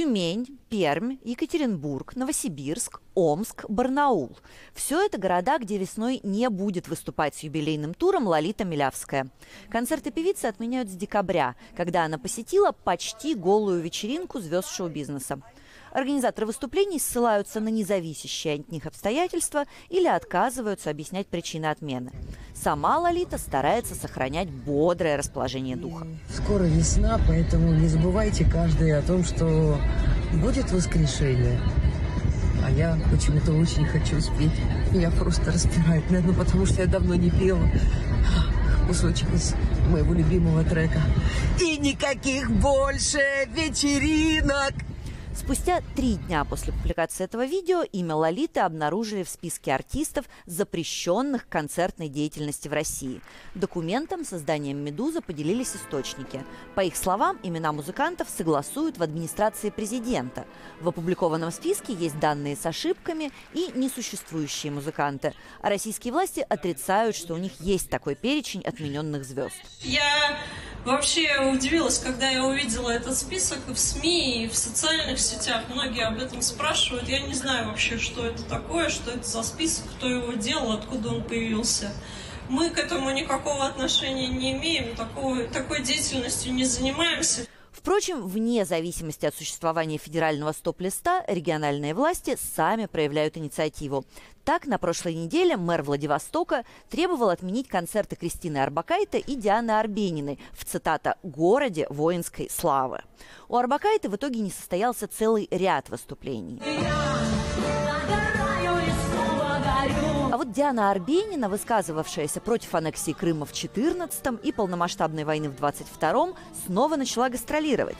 Document Пермь, Екатеринбург, Новосибирск, Омск, Барнаул. Все это города, где весной не будет выступать с юбилейным туром Лолита Милявская. Концерты певицы отменяют с декабря, когда она посетила почти голую вечеринку звезд шоу-бизнеса. Организаторы выступлений ссылаются на независящие от них обстоятельства или отказываются объяснять причины отмены. Сама Лолита старается сохранять бодрое расположение духа. Скоро весна, поэтому не забывайте каждый о том, что будет воскрешение. А я почему-то очень хочу спеть. Меня просто распирает, наверное, потому что я давно не пела. Кусочек из моего любимого трека. И никаких больше вечеринок. Спустя три дня после публикации этого видео имя Лолиты обнаружили в списке артистов, запрещенных концертной деятельности в России. Документом с изданием «Медуза» поделились источники. По их словам, имена музыкантов согласуют в администрации президента. В опубликованном списке есть данные с ошибками и несуществующие музыканты. А российские власти отрицают, что у них есть такой перечень отмененных звезд. Я вообще удивилась, когда я увидела этот список в СМИ, и в социальных сетях. Многие об этом спрашивают. Я не знаю вообще, что это такое, что это за список, кто его делал, откуда он появился. Мы к этому никакого отношения не имеем, такой, такой деятельностью не занимаемся. Впрочем, вне зависимости от существования федерального стоп-листа, региональные власти сами проявляют инициативу. Так, на прошлой неделе мэр Владивостока требовал отменить концерты Кристины Арбакайте и Дианы Арбениной в, цитата, «городе воинской славы». У Арбакайте в итоге не состоялся целый ряд выступлений. А вот Диана Арбенина, высказывавшаяся против аннексии Крыма в 14-м и полномасштабной войны в 22-м, снова начала гастролировать.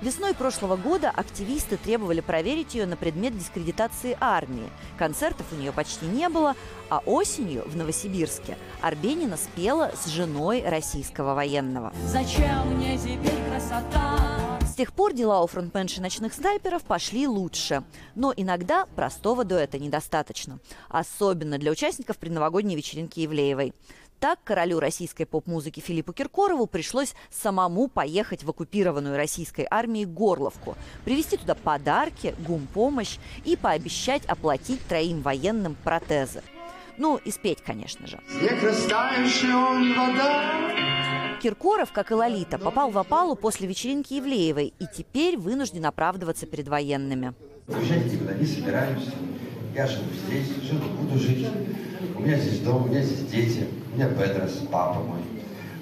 Весной прошлого года активисты требовали проверить ее на предмет дискредитации армии. Концертов у нее почти не было, а осенью в Новосибирске Арбенина спела с женой российского военного. Зачем мне теперь красота? С тех пор дела у фронтменши ночных снайперов пошли лучше. Но иногда простого дуэта недостаточно. Особенно для участников предновогодней вечеринки Евлеевой. Так королю российской поп-музыки Филиппу Киркорову пришлось самому поехать в оккупированную российской армией Горловку, привезти туда подарки, гумпомощь и пообещать оплатить троим военным протезы. Ну, и спеть, конечно же. Снег растающий, он вода, Киркоров, как и Лолита, попал в опалу после вечеринки Евлеевой и теперь вынужден оправдываться перед военными. Уезжать никуда не собираюсь. Я живу здесь, живу, буду жить. У меня здесь дом, у меня здесь дети, у меня Педрос, папа мой.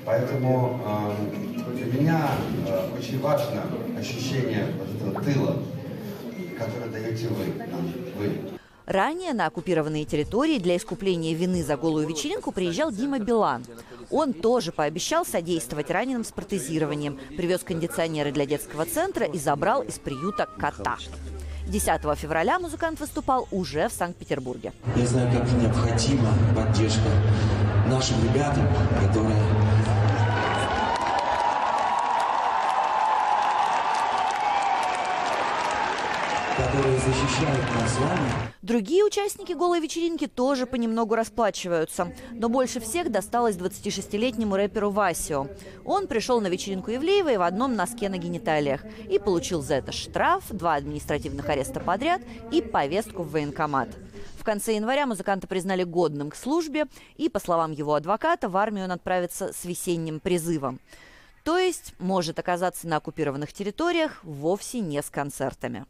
Поэтому э, для меня э, очень важно ощущение вот этого тыла, которое даете вы, вы. Ранее на оккупированные территории для искупления вины за голую вечеринку приезжал Дима Билан. Он тоже пообещал содействовать раненым с протезированием, привез кондиционеры для детского центра и забрал из приюта кота. 10 февраля музыкант выступал уже в Санкт-Петербурге. Я знаю, как необходима поддержка нашим ребятам, которые которые защищают нас вами. Другие участники голой вечеринки тоже понемногу расплачиваются. Но больше всех досталось 26-летнему рэперу Васио. Он пришел на вечеринку Евлеевой в одном носке на гениталиях и получил за это штраф, два административных ареста подряд и повестку в военкомат. В конце января музыканта признали годным к службе, и, по словам его адвоката, в армию он отправится с весенним призывом. То есть может оказаться на оккупированных территориях вовсе не с концертами.